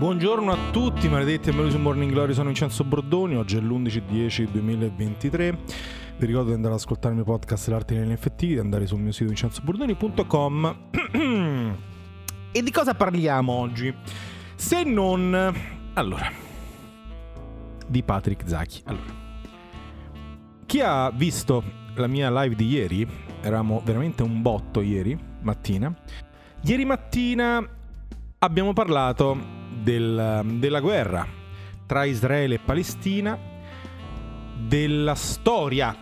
Buongiorno a tutti, maledetti e benvenuti su Morning Glory, sono Vincenzo Bordoni, oggi è l'11-10-2023. Vi ricordo di andare ad ascoltare il mio podcast L'arte degli NFT, di andare sul mio sito vincenzobordoni.com. e di cosa parliamo oggi? Se non... Allora, di Patrick Zacchi. Allora, chi ha visto la mia live di ieri, eravamo veramente un botto ieri mattina, ieri mattina abbiamo parlato del, della guerra tra Israele e Palestina, della storia,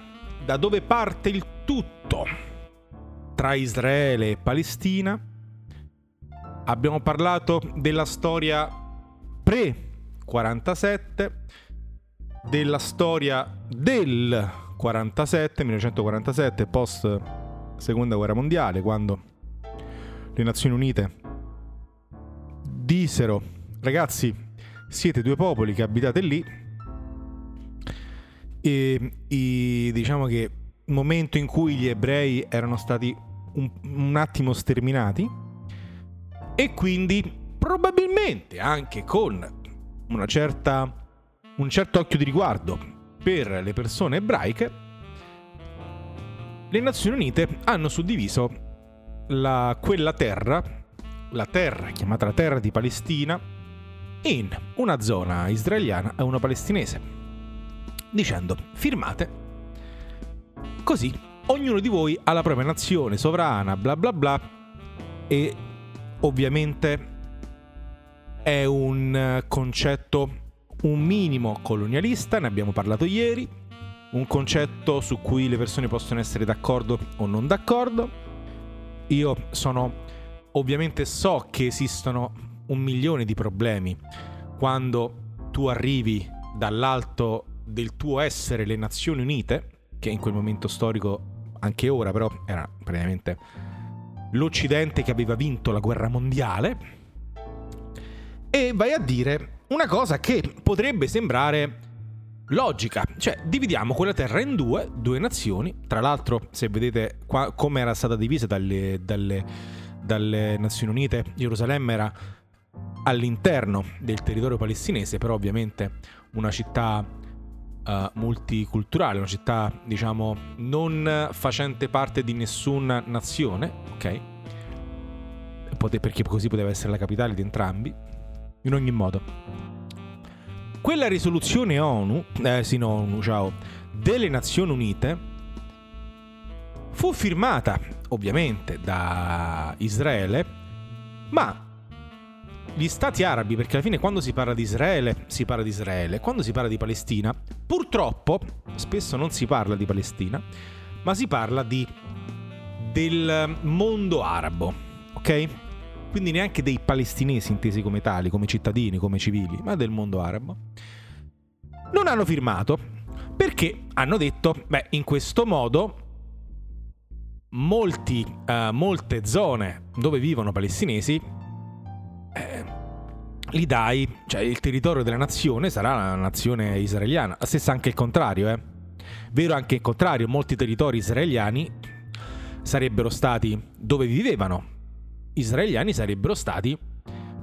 da dove parte il tutto tra Israele e Palestina. Abbiamo parlato della storia pre-47, della storia del 47, 1947, post seconda guerra mondiale, quando le Nazioni Unite dissero ragazzi siete due popoli che abitate lì e, e diciamo che il momento in cui gli ebrei erano stati un, un attimo sterminati e quindi probabilmente anche con una certa, un certo occhio di riguardo per le persone ebraiche, le Nazioni Unite hanno suddiviso la, quella terra, la terra chiamata la terra di Palestina, in una zona israeliana e una palestinese, dicendo firmate, così ognuno di voi ha la propria nazione sovrana, bla bla bla, e ovviamente è un concetto un minimo colonialista, ne abbiamo parlato ieri, un concetto su cui le persone possono essere d'accordo o non d'accordo. Io sono ovviamente so che esistono un milione di problemi. Quando tu arrivi dall'alto del tuo essere le Nazioni Unite, che in quel momento storico, anche ora però, era praticamente l'Occidente che aveva vinto la guerra mondiale, e vai a dire una cosa che potrebbe sembrare logica, cioè dividiamo quella terra in due, due nazioni, tra l'altro se vedete qua, come era stata divisa dalle, dalle, dalle Nazioni Unite, Gerusalemme era all'interno del territorio palestinese, però ovviamente una città uh, multiculturale, una città diciamo non facente parte di nessuna nazione, ok? Perché così poteva essere la capitale di entrambi. In ogni modo, quella risoluzione ONU, eh sì, no, ONU, ciao, delle Nazioni Unite fu firmata ovviamente da Israele, ma gli stati arabi, perché alla fine quando si parla di Israele, si parla di Israele, quando si parla di Palestina, purtroppo spesso non si parla di Palestina, ma si parla di del mondo arabo, ok? Quindi neanche dei palestinesi intesi come tali, come cittadini, come civili, ma del mondo arabo. Non hanno firmato perché hanno detto, beh, in questo modo molti, uh, molte zone dove vivono palestinesi li dai, cioè il territorio della nazione sarà la nazione israeliana. La stessa anche il contrario, eh. Vero anche il contrario, molti territori israeliani sarebbero stati dove vivevano israeliani sarebbero stati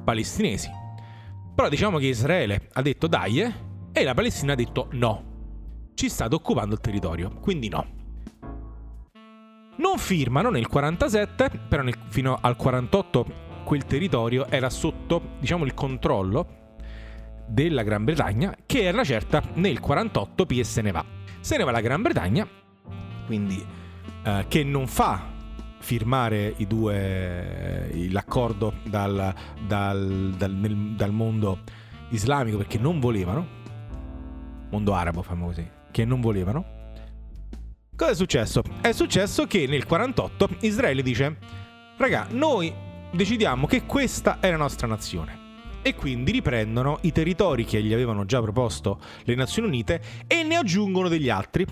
palestinesi. Però diciamo che Israele ha detto dai eh, e la Palestina ha detto no. Ci state occupando il territorio, quindi no. Non firmano nel 47, però nel, fino al 48 quel territorio era sotto, diciamo, il controllo della Gran Bretagna, che era certa nel 48 PS se ne va. Se ne va la Gran Bretagna, quindi eh, che non fa firmare i due, eh, l'accordo dal, dal, dal, nel, dal mondo islamico perché non volevano, mondo arabo famo così, che non volevano. Cosa è successo? È successo che nel 48 Israele dice, raga, noi decidiamo che questa è la nostra nazione. e quindi riprendono i territori che gli avevano già proposto le Nazioni Unite e ne aggiungono degli altri,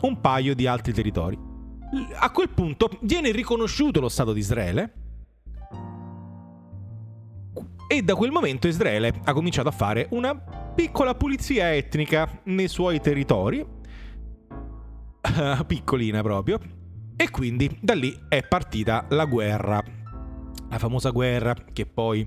un paio di altri territori. A quel punto viene riconosciuto lo Stato di Israele e da quel momento Israele ha cominciato a fare una piccola pulizia etnica nei suoi territori, piccolina proprio, e quindi da lì è partita la guerra, la famosa guerra che poi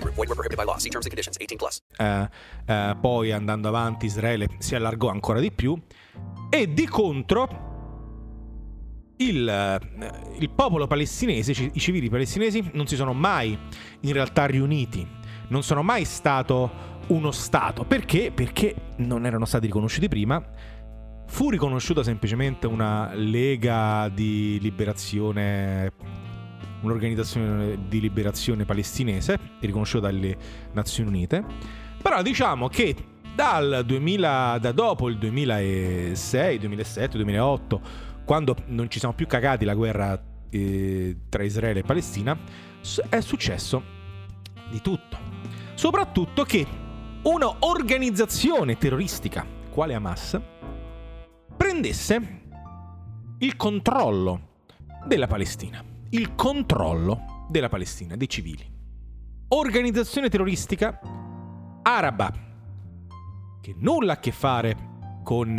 Group. Void were prohibited by law. See terms and conditions. 18 plus. Eh, eh, poi andando avanti Israele si allargò ancora di più e di contro il, eh, il popolo palestinese, i civili palestinesi non si sono mai in realtà riuniti, non sono mai stato uno Stato. Perché? Perché non erano stati riconosciuti prima. Fu riconosciuta semplicemente una lega di liberazione, un'organizzazione di liberazione palestinese, riconosciuta dalle Nazioni Unite. Però diciamo che dal 2000, da dopo il 2006, 2007, 2008, quando non ci siamo più cagati la guerra eh, tra Israele e Palestina, è successo di tutto. Soprattutto che un'organizzazione terroristica, quale Hamas, prendesse il controllo della Palestina. Il controllo della Palestina, dei civili. Organizzazione terroristica araba che nulla a che fare con,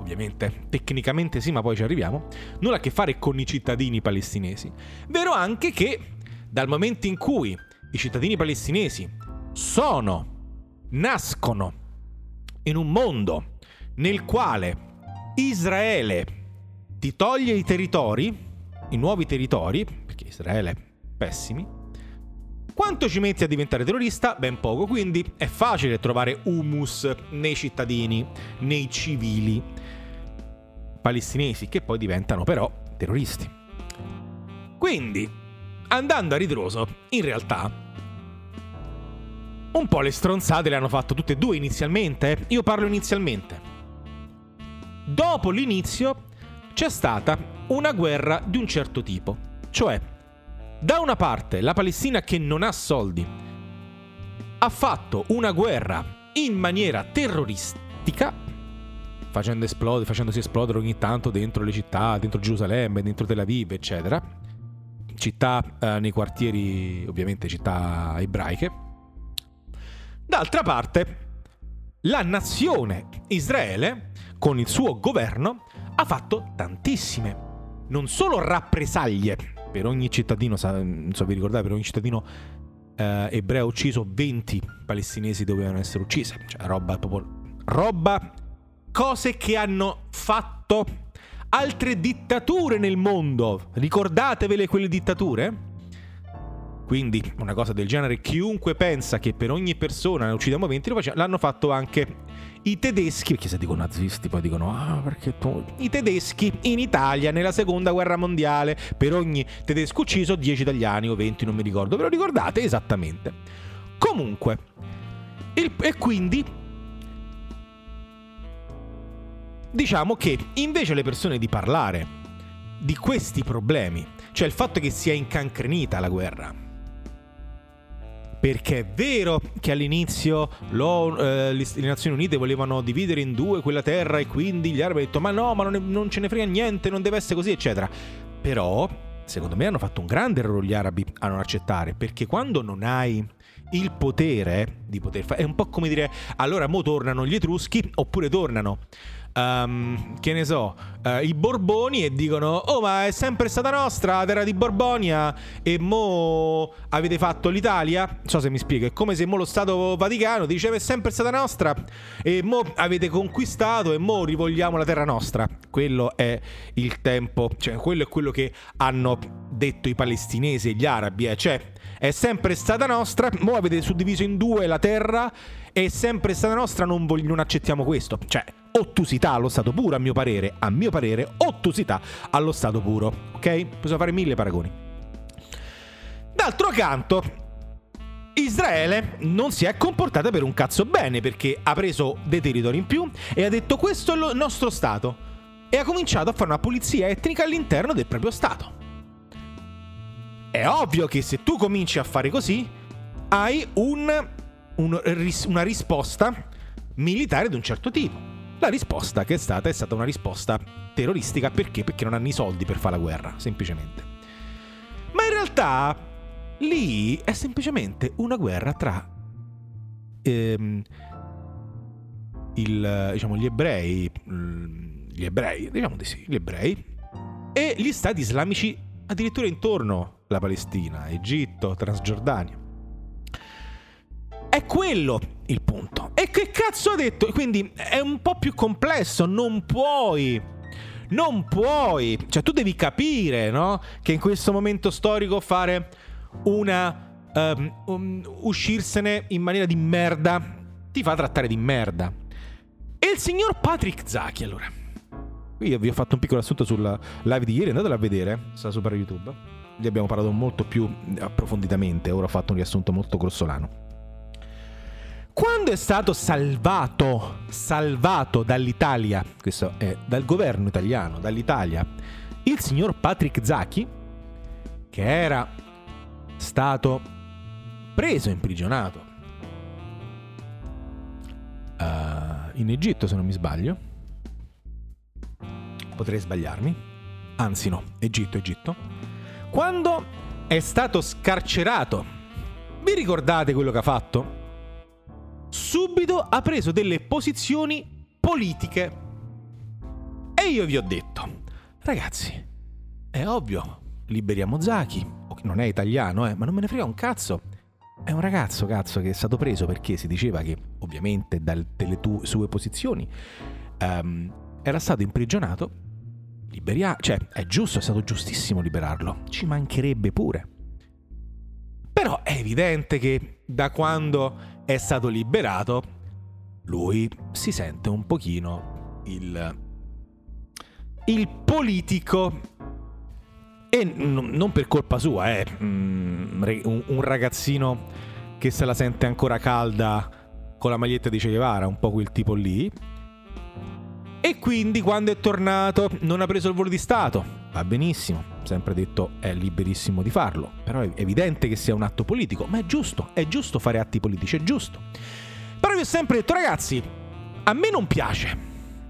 ovviamente, tecnicamente sì, ma poi ci arriviamo, nulla a che fare con i cittadini palestinesi. Vero anche che dal momento in cui i cittadini palestinesi sono, nascono in un mondo nel quale Israele ti toglie i territori, i nuovi territori, perché Israele pessimi, quanto ci metti a diventare terrorista? Ben poco, quindi è facile trovare humus nei cittadini, nei civili palestinesi, che poi diventano però terroristi. Quindi, andando a ritroso, in realtà, un po' le stronzate le hanno fatto tutte e due inizialmente. eh. Io parlo inizialmente. Dopo l'inizio c'è stata una guerra di un certo tipo, cioè da una parte la Palestina che non ha soldi ha fatto una guerra in maniera terroristica, facendo esplodere, facendosi esplodere ogni tanto dentro le città, dentro Gerusalemme, dentro Tel Aviv, eccetera. Città eh, nei quartieri, ovviamente città ebraiche. D'altra parte, la nazione Israele, con il suo governo, ha fatto tantissime, non solo rappresaglie per ogni cittadino, non so vi ricordate, per ogni cittadino eh, ebreo ucciso, 20 palestinesi dovevano essere uccise. Cioè, roba proprio. roba. cose che hanno fatto altre dittature nel mondo. Ricordatevele quelle dittature? Quindi una cosa del genere, chiunque pensa che per ogni persona ne uccidiamo 20, lo faccia- l'hanno fatto anche i tedeschi, perché se dicono nazisti poi dicono, ah perché tu... I tedeschi in Italia nella seconda guerra mondiale, per ogni tedesco ucciso 10 italiani o 20, non mi ricordo, ve lo ricordate esattamente. Comunque, il- e quindi diciamo che invece le persone di parlare di questi problemi, cioè il fatto che sia incancrenita la guerra, perché è vero che all'inizio l'ONU, eh, le Nazioni Unite volevano dividere in due quella terra e quindi gli arabi hanno detto ma no, ma non, non ce ne frega niente, non deve essere così, eccetera. Però, secondo me hanno fatto un grande errore gli arabi a non accettare, perché quando non hai il potere di poter fare... È un po' come dire, allora mo tornano gli Etruschi oppure tornano... ehm, che ne so, eh, i Borboni e dicono: Oh, ma è sempre stata nostra la terra di Borbonia. E mo avete fatto l'Italia. Non so se mi spiego. È come se mo lo Stato Vaticano diceva: È sempre stata nostra. E mo avete conquistato. E mo rivogliamo la terra nostra. Quello è il tempo. Cioè, quello è quello che hanno detto i palestinesi e gli arabi. eh. Cioè, è sempre stata nostra, mo avete suddiviso in due la terra, è sempre stata nostra, non, vog- non accettiamo questo. Cioè, ottusità allo stato puro, a mio parere, a mio parere, ottusità allo stato puro, ok? Possiamo fare mille paragoni. D'altro canto, Israele non si è comportata per un cazzo bene perché ha preso dei territori in più e ha detto questo è il nostro Stato e ha cominciato a fare una pulizia etnica all'interno del proprio Stato. È ovvio che se tu cominci a fare così hai un, un, una risposta militare di un certo tipo. La risposta che è stata è stata una risposta terroristica perché? Perché non hanno i soldi per fare la guerra, semplicemente. Ma in realtà lì è semplicemente una guerra tra ehm, il, diciamo, gli ebrei, gli ebrei, diciamo di sì, gli ebrei, e gli stati islamici addirittura intorno alla Palestina, Egitto, Transgiordania. È quello il punto. E che cazzo ha detto? Quindi è un po' più complesso, non puoi non puoi, cioè tu devi capire, no? Che in questo momento storico fare una um, um, uscirsene in maniera di merda ti fa trattare di merda. E il signor Patrick Zaki, allora. Io vi ho fatto un piccolo assunto sulla live di ieri, andatela a vedere, sta su YouTube. Lì abbiamo parlato molto più approfonditamente, ora ho fatto un riassunto molto grossolano. Quando è stato salvato, salvato dall'Italia, questo è dal governo italiano, dall'Italia, il signor Patrick Zaki, che era stato preso, imprigionato uh, in Egitto, se non mi sbaglio. Potrei sbagliarmi. Anzi no, Egitto, Egitto. Quando è stato scarcerato, vi ricordate quello che ha fatto? Subito ha preso delle posizioni politiche. E io vi ho detto, ragazzi, è ovvio, liberiamo Zaki, non è italiano, eh, ma non me ne frega un cazzo. È un ragazzo, cazzo, che è stato preso perché si diceva che, ovviamente, dalle sue posizioni um, era stato imprigionato. Liberia- cioè, è giusto, è stato giustissimo liberarlo. Ci mancherebbe pure. Però è evidente che da quando è stato liberato, lui si sente un pochino il, il politico e n- non per colpa sua, è eh. mm, un, un ragazzino che se la sente ancora calda con la maglietta di Che Guevara, un po' quel tipo lì. E quindi quando è tornato non ha preso il volo di Stato. Va benissimo, sempre detto è liberissimo di farlo, però è evidente che sia un atto politico, ma è giusto, è giusto fare atti politici, è giusto. Però vi ho sempre detto ragazzi, a me non piace,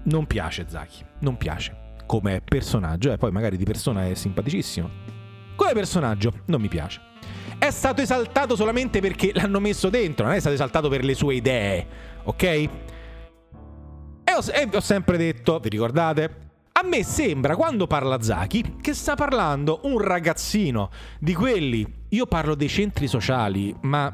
non piace Zaki, non piace come personaggio, eh, poi magari di persona è simpaticissimo. Come personaggio non mi piace. È stato esaltato solamente perché l'hanno messo dentro, non è stato esaltato per le sue idee, ok? E ho, e ho sempre detto, vi ricordate? A me sembra, quando parla Zaki, che sta parlando un ragazzino di quelli. Io parlo dei centri sociali, ma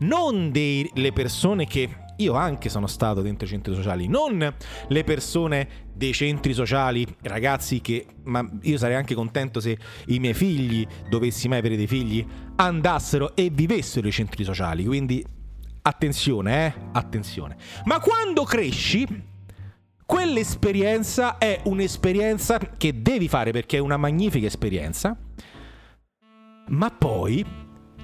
non delle persone che io anche sono stato dentro i centri sociali, non le persone dei centri sociali, ragazzi che, ma io sarei anche contento se i miei figli, dovessi mai avere dei figli, andassero e vivessero i centri sociali, quindi attenzione, eh, attenzione. Ma quando cresci, quell'esperienza è un'esperienza che devi fare perché è una magnifica esperienza, ma poi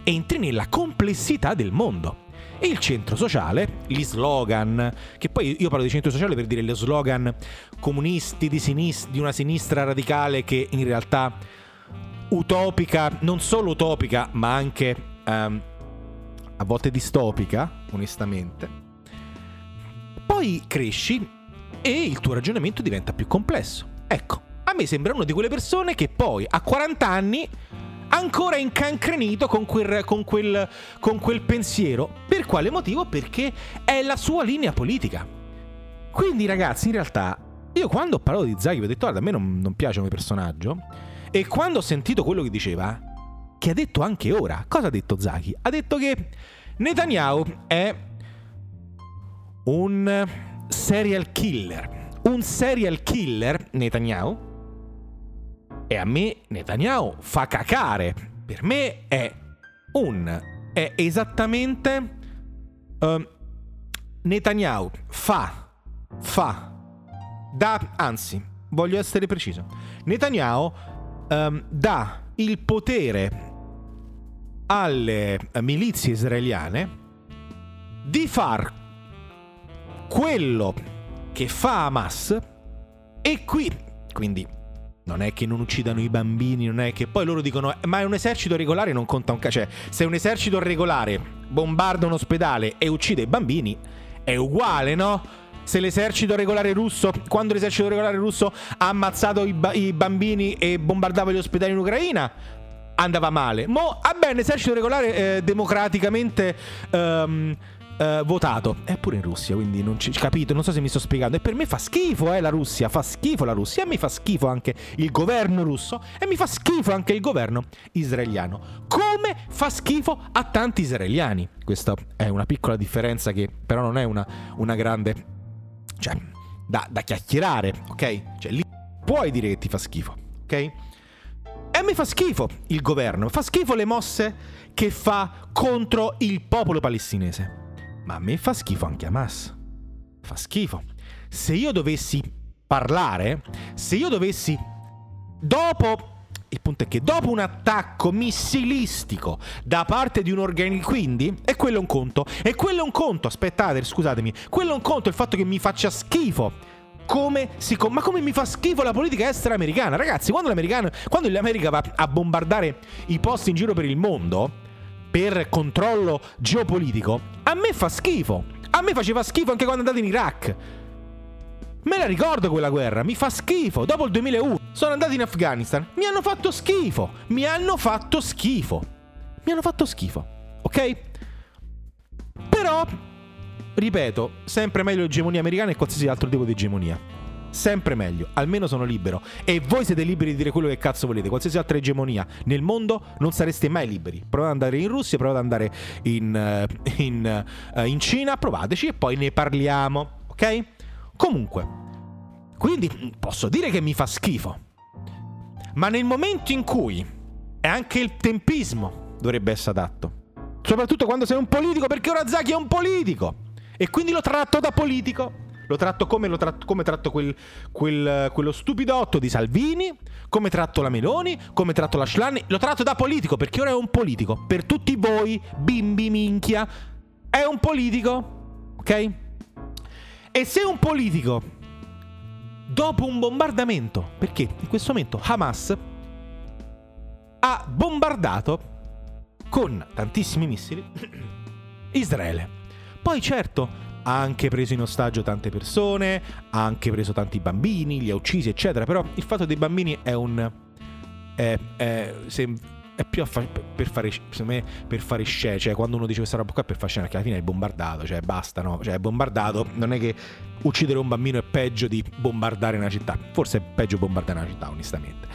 entri nella complessità del mondo e il centro sociale, gli slogan, che poi io parlo di centro sociale per dire gli slogan comunisti di, sinistra, di una sinistra radicale che in realtà utopica, non solo utopica, ma anche um, a volte distopica, onestamente. Poi cresci e il tuo ragionamento diventa più complesso. Ecco, a me sembra una di quelle persone che poi a 40 anni ancora incancrenito con quel, con, quel, con quel pensiero. Per quale motivo? Perché è la sua linea politica. Quindi ragazzi, in realtà, io quando ho parlato di Zaghi vi ho detto, guarda, a me non, non piace come personaggio. E quando ho sentito quello che diceva, che ha detto anche ora, cosa ha detto Zaghi? Ha detto che Netanyahu è un serial killer. Un serial killer, Netanyahu, e a me Netanyahu fa cacare. Per me è un è esattamente ehm, Netanyahu fa fa dà anzi voglio essere preciso Netanyahu ehm, dà il potere alle milizie israeliane di far quello che fa Hamas e qui quindi non è che non uccidano i bambini, non è che poi loro dicono ma è un esercito regolare non conta un cazzo, cioè se un esercito regolare bombarda un ospedale e uccide i bambini è uguale, no? Se l'esercito regolare russo, quando l'esercito regolare russo ha ammazzato i, ba- i bambini e bombardava gli ospedali in Ucraina, andava male. Mo, ah beh, l'esercito regolare eh, democraticamente ehm, eh, votato. Eppure in Russia, quindi non ci capito, non so se mi sto spiegando. E per me fa schifo, eh, la Russia, fa schifo la Russia. E mi fa schifo anche il governo russo e mi fa schifo anche il governo israeliano. Come fa schifo a tanti israeliani. Questa è una piccola differenza che però non è una, una grande... Cioè, da, da chiacchierare, ok? Cioè, lì puoi dire che ti fa schifo, ok? Me fa schifo il governo, fa schifo le mosse che fa contro il popolo palestinese. Ma a me fa schifo anche Hamas. Fa schifo. Se io dovessi parlare, se io dovessi... Dopo... Il punto è che dopo un attacco missilistico da parte di un organico, quindi, e quello è un conto, e quello è un conto, aspettate, scusatemi, quello è un conto il fatto che mi faccia schifo come si, ma come mi fa schifo la politica estera americana. Ragazzi, quando, quando l'America va a bombardare i posti in giro per il mondo, per controllo geopolitico, a me fa schifo. A me faceva schifo anche quando andate in Iraq. Me la ricordo quella guerra, mi fa schifo. Dopo il 2001 sono andato in Afghanistan, mi hanno fatto schifo. Mi hanno fatto schifo. Mi hanno fatto schifo. Ok? Però, ripeto, sempre meglio l'egemonia americana e qualsiasi altro tipo di egemonia sempre meglio, almeno sono libero. E voi siete liberi di dire quello che cazzo volete. Qualsiasi altra egemonia nel mondo non sareste mai liberi. Provate ad andare in Russia, provate ad andare in, uh, in, uh, in Cina, provateci e poi ne parliamo, ok? Comunque, quindi posso dire che mi fa schifo. Ma nel momento in cui è anche il tempismo dovrebbe essere adatto. Soprattutto quando sei un politico, perché ora Zaki è un politico. E quindi lo tratto da politico lo tratto come, lo tratto, come tratto quel, quel, quello stupidotto di Salvini, come tratto la Meloni, come tratto la Schlani. Lo tratto da politico perché ora è un politico. Per tutti voi, bimbi minchia, è un politico. Ok? E se un politico, dopo un bombardamento, perché in questo momento Hamas ha bombardato con tantissimi missili Israele. Poi certo, ha anche preso in ostaggio tante persone, ha anche preso tanti bambini, li ha uccisi, eccetera. Però il fatto dei bambini è un. È, è, se, è più fa- per fare secondo me per fare scena cioè quando uno dice questa roba qua è per fare scena che alla fine è bombardato cioè basta no cioè è bombardato non è che uccidere un bambino è peggio di bombardare una città forse è peggio bombardare una città onestamente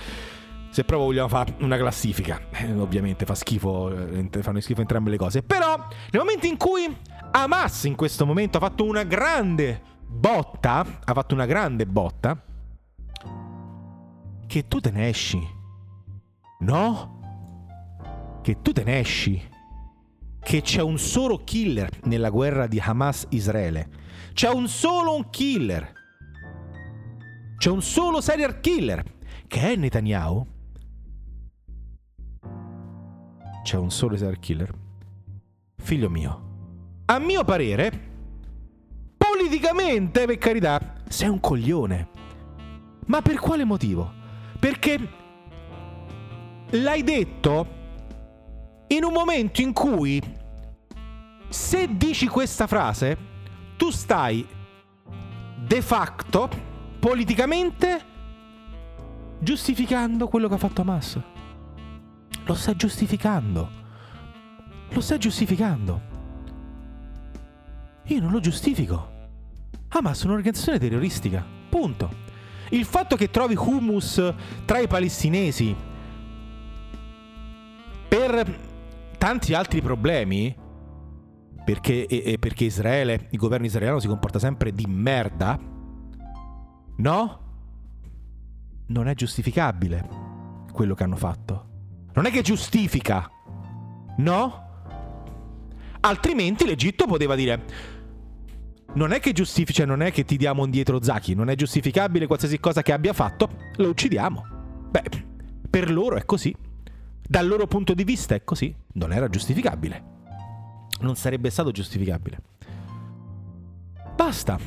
se proprio vogliamo fare una classifica eh, ovviamente fa schifo eh, fanno schifo entrambe le cose però nel momento in cui Hamas in questo momento ha fatto una grande botta, ha fatto una grande botta, che tu te ne esci. No? Che tu te ne esci. Che c'è un solo killer nella guerra di Hamas-Israele. C'è un solo killer. C'è un solo serial killer. Che è Netanyahu. C'è un solo serial killer. Figlio mio a mio parere, politicamente, per carità, sei un coglione. Ma per quale motivo? Perché l'hai detto in un momento in cui se dici questa frase, tu stai de facto, politicamente, giustificando quello che ha fatto Hamas. Lo stai giustificando. Lo stai giustificando. Io non lo giustifico. Hamas è un'organizzazione terroristica. Punto. Il fatto che trovi humus tra i palestinesi per tanti altri problemi, perché, e, perché Israele, il governo israeliano si comporta sempre di merda, no? Non è giustificabile quello che hanno fatto. Non è che giustifica No? Altrimenti l'Egitto poteva dire non è che giustifica, non è che ti diamo indietro Zaki, non è giustificabile qualsiasi cosa che abbia fatto, lo uccidiamo. Beh, per loro è così. Dal loro punto di vista è così. Non era giustificabile. Non sarebbe stato giustificabile. Basta.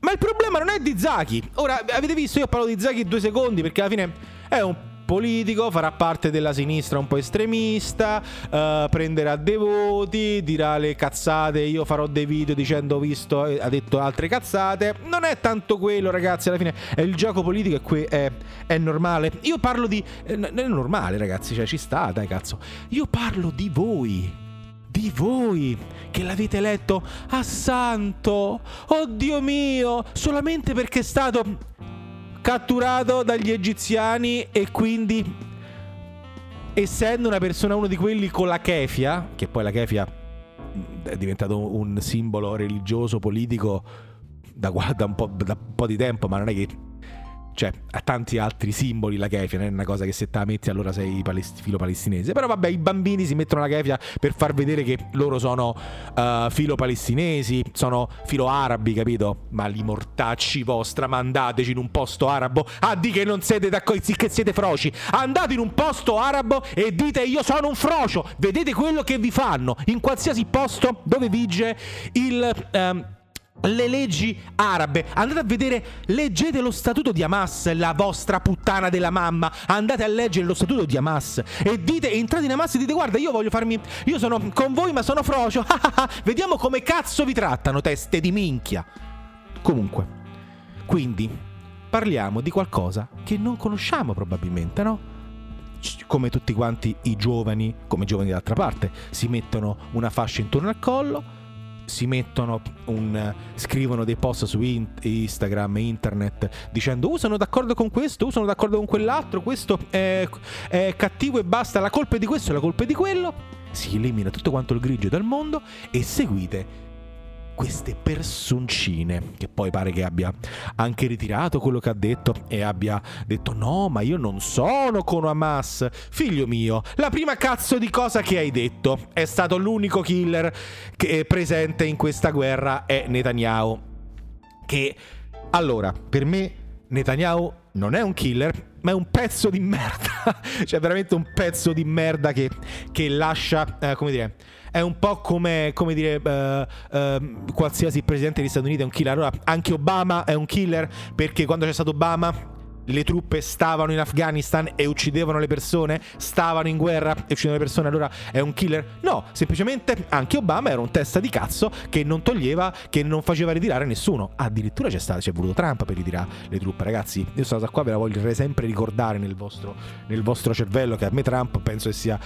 Ma il problema non è di Zaki. Ora, avete visto, io parlo di Zaki due secondi perché alla fine è un politico, farà parte della sinistra un po' estremista, uh, prenderà dei voti, dirà le cazzate, io farò dei video dicendo ho visto, eh, ha detto altre cazzate. Non è tanto quello ragazzi, alla fine è il gioco politico e qui è, è, normale. Io parlo di... Eh, è normale ragazzi, cioè ci sta, dai cazzo. Io parlo di voi di voi che l'avete letto a santo, oddio mio, solamente perché è stato catturato dagli egiziani e quindi essendo una persona uno di quelli con la kefia, che poi la kefia è diventato un simbolo religioso, politico da, da, un, po', da un po' di tempo, ma non è che cioè, ha tanti altri simboli la kefia, non è una cosa che se te la metti allora sei palest- filo palestinese. Però vabbè, i bambini si mettono la kefia per far vedere che loro sono uh, filo palestinesi, sono filo arabi, capito? Ma li mortacci vostra, mandateci in un posto arabo a di che non siete d'accordo, che siete froci. Andate in un posto arabo e dite io sono un frocio. Vedete quello che vi fanno in qualsiasi posto dove vige il... Um, le leggi arabe. Andate a vedere, leggete lo statuto di Hamas, la vostra puttana della mamma. Andate a leggere lo statuto di Hamas e dite, entrate in Hamas e dite guarda, io voglio farmi io sono con voi ma sono frocio. Vediamo come cazzo vi trattano teste di minchia. Comunque, quindi parliamo di qualcosa che non conosciamo probabilmente, no? Come tutti quanti i giovani, come i giovani d'altra parte, si mettono una fascia intorno al collo si mettono un, scrivono dei post su in, Instagram e internet dicendo oh sono d'accordo con questo, oh sono d'accordo con quell'altro, questo è, è cattivo e basta, la colpa è di questo, la colpa è di quello. Si elimina tutto quanto il grigio dal mondo e seguite queste personcine, che poi pare che abbia anche ritirato quello che ha detto e abbia detto no, ma io non sono con Hamas. Figlio mio, la prima cazzo di cosa che hai detto è stato l'unico killer che è presente in questa guerra è Netanyahu. Che allora, per me Netanyahu non è un killer, ma è un pezzo di merda. cioè, veramente un pezzo di merda che, che lascia, eh, come dire, è un po' come, come dire, uh, uh, qualsiasi presidente degli Stati Uniti è un killer. Allora, anche Obama è un killer perché quando c'è stato Obama le truppe stavano in Afghanistan e uccidevano le persone, stavano in guerra e uccidevano le persone, allora è un killer? No, semplicemente anche Obama era un testa di cazzo che non toglieva, che non faceva ritirare nessuno. Addirittura c'è stato, c'è voluto Trump per ritirare le truppe, ragazzi. Io sono qua, ve la voglio sempre ricordare nel vostro, nel vostro cervello che a me Trump penso che sia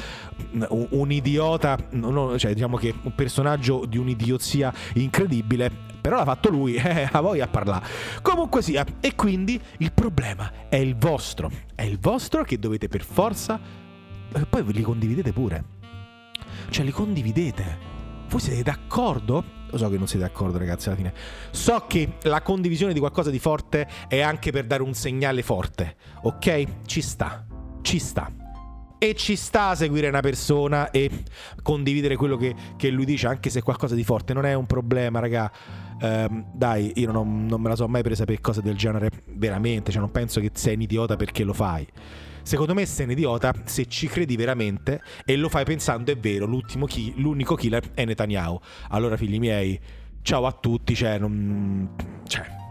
un, un idiota, no, cioè diciamo che un personaggio di un'idiozia incredibile però l'ha fatto lui, eh, a voi a parlare. Comunque sia, e quindi il problema è il vostro, è il vostro che dovete per forza, e poi li condividete pure. Cioè li condividete. Voi siete d'accordo? Lo so che non siete d'accordo, ragazzi, alla fine. So che la condivisione di qualcosa di forte è anche per dare un segnale forte, ok? Ci sta, ci sta e ci sta a seguire una persona e condividere quello che, che, lui dice, anche se è qualcosa di forte, non è un problema, raga. Um, dai, io non, non, me la so mai presa per cose del genere, veramente, cioè non penso che sei un idiota perché lo fai. Secondo me sei un idiota se ci credi veramente e lo fai pensando è vero, chi- l'unico killer è Netanyahu. Allora, figli miei, ciao a tutti, cioè, non... Cioè.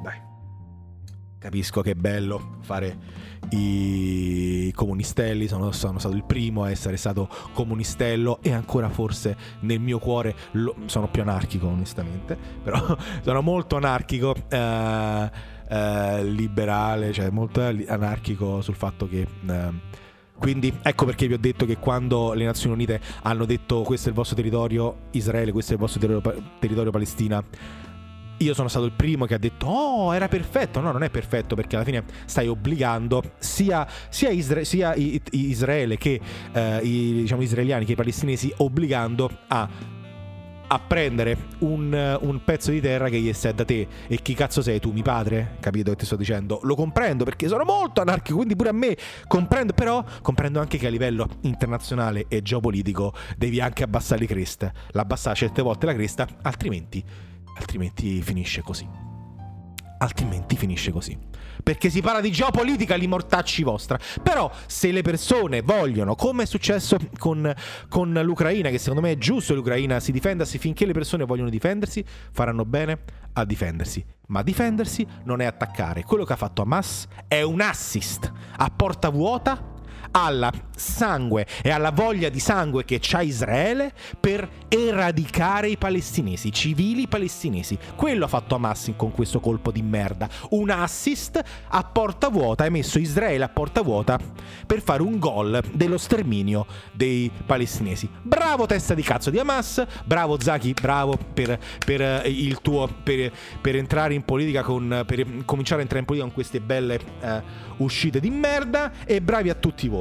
Capisco che è bello fare i comunistelli, sono, sono, stato il primo a essere stato comunistello e ancora forse nel mio cuore lo, sono più anarchico onestamente, però sono molto anarchico. Eh, eh, liberale, cioè molto anarchico sul fatto che eh, quindi ecco perché vi ho detto che quando le Nazioni Unite hanno detto questo è il vostro territorio Israele, questo è il vostro territorio, territorio Palestina, io sono stato il primo che ha detto oh era perfetto no non è perfetto perché alla fine stai obbligando sia, sia, Isra- sia Israele che eh, i diciamo, israeliani che i palestinesi obbligando a a prendere un, un pezzo di terra che gli sta da te. E chi cazzo sei tu, mi padre? Capito che ti sto dicendo? Lo comprendo perché sono molto anarchico, quindi pure a me comprendo, però comprendo anche che a livello internazionale e geopolitico devi anche abbassare le creste. L'abbassare certe volte la cresta, altrimenti, altrimenti finisce così. Altrimenti finisce così perché si parla di geopolitica, li mortacci vostra. Però se le persone vogliono, come è successo con, con l'Ucraina, che secondo me è giusto l'Ucraina si difenda, finché le persone vogliono difendersi, faranno bene a difendersi. Ma difendersi non è attaccare. Quello che ha fatto Hamas è un assist a porta vuota alla sangue e alla voglia di sangue che c'ha Israele per eradicare i palestinesi, i civili palestinesi. Quello ha fatto Hamas con questo colpo di merda. Un assist a porta vuota, hai messo Israele a porta vuota per fare un gol dello sterminio dei palestinesi. Bravo testa di cazzo di Hamas, bravo Zaki, bravo per, per eh, il tuo per, per, entrare in politica con per cominciare a entrare in politica con queste belle uh, uscite di merda e bravi a tutti voi